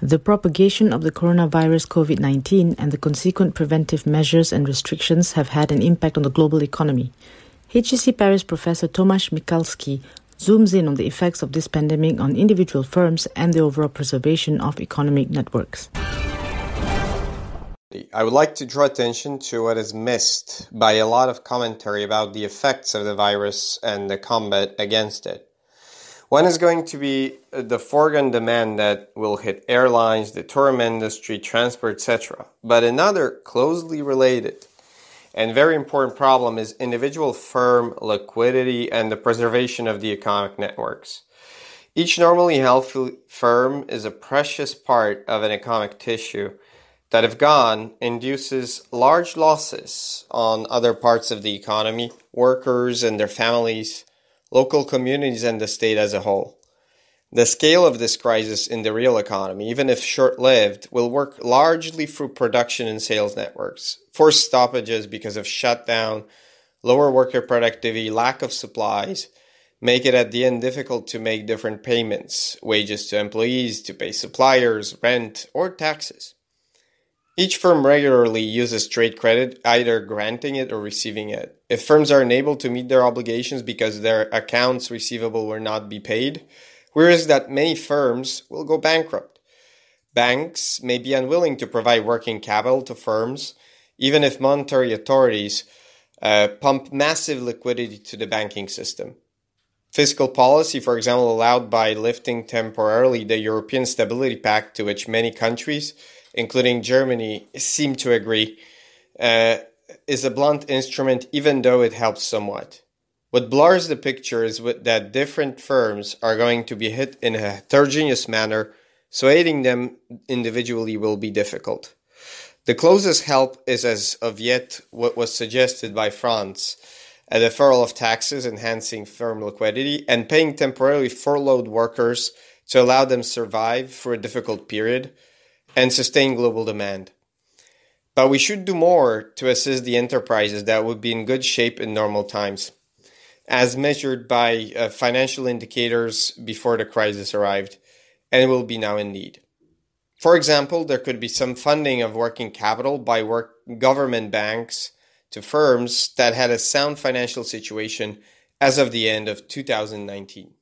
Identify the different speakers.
Speaker 1: The propagation of the coronavirus COVID 19 and the consequent preventive measures and restrictions have had an impact on the global economy. HEC Paris professor Tomasz Michalski zooms in on the effects of this pandemic on individual firms and the overall preservation of economic networks.
Speaker 2: I would like to draw attention to what is missed by a lot of commentary about the effects of the virus and the combat against it. One is going to be uh, the foregone demand that will hit airlines, the tourism industry, transport, etc. But another closely related and very important problem is individual firm liquidity and the preservation of the economic networks. Each normally healthy firm is a precious part of an economic tissue that, if gone, induces large losses on other parts of the economy, workers and their families, local communities, and the state as a whole. The scale of this crisis in the real economy, even if short lived, will work largely through production and sales networks, forced stoppages because of shutdown, lower worker productivity, lack of supplies, make it at the end difficult to make different payments, wages to employees, to pay suppliers, rent, or taxes. Each firm regularly uses trade credit, either granting it or receiving it. If firms are unable to meet their obligations because their accounts receivable will not be paid, whereas that many firms will go bankrupt. Banks may be unwilling to provide working capital to firms, even if monetary authorities uh, pump massive liquidity to the banking system. Fiscal policy, for example, allowed by lifting temporarily the European Stability Pact to which many countries including Germany, seem to agree, uh, is a blunt instrument, even though it helps somewhat. What blurs the picture is that different firms are going to be hit in a heterogeneous manner, so aiding them individually will be difficult. The closest help is as of yet what was suggested by France a deferral of taxes, enhancing firm liquidity, and paying temporarily furloughed workers to allow them survive for a difficult period and sustain global demand. But we should do more to assist the enterprises that would be in good shape in normal times, as measured by uh, financial indicators before the crisis arrived, and will be now in need. For example, there could be some funding of working capital by work government banks to firms that had a sound financial situation as of the end of 2019.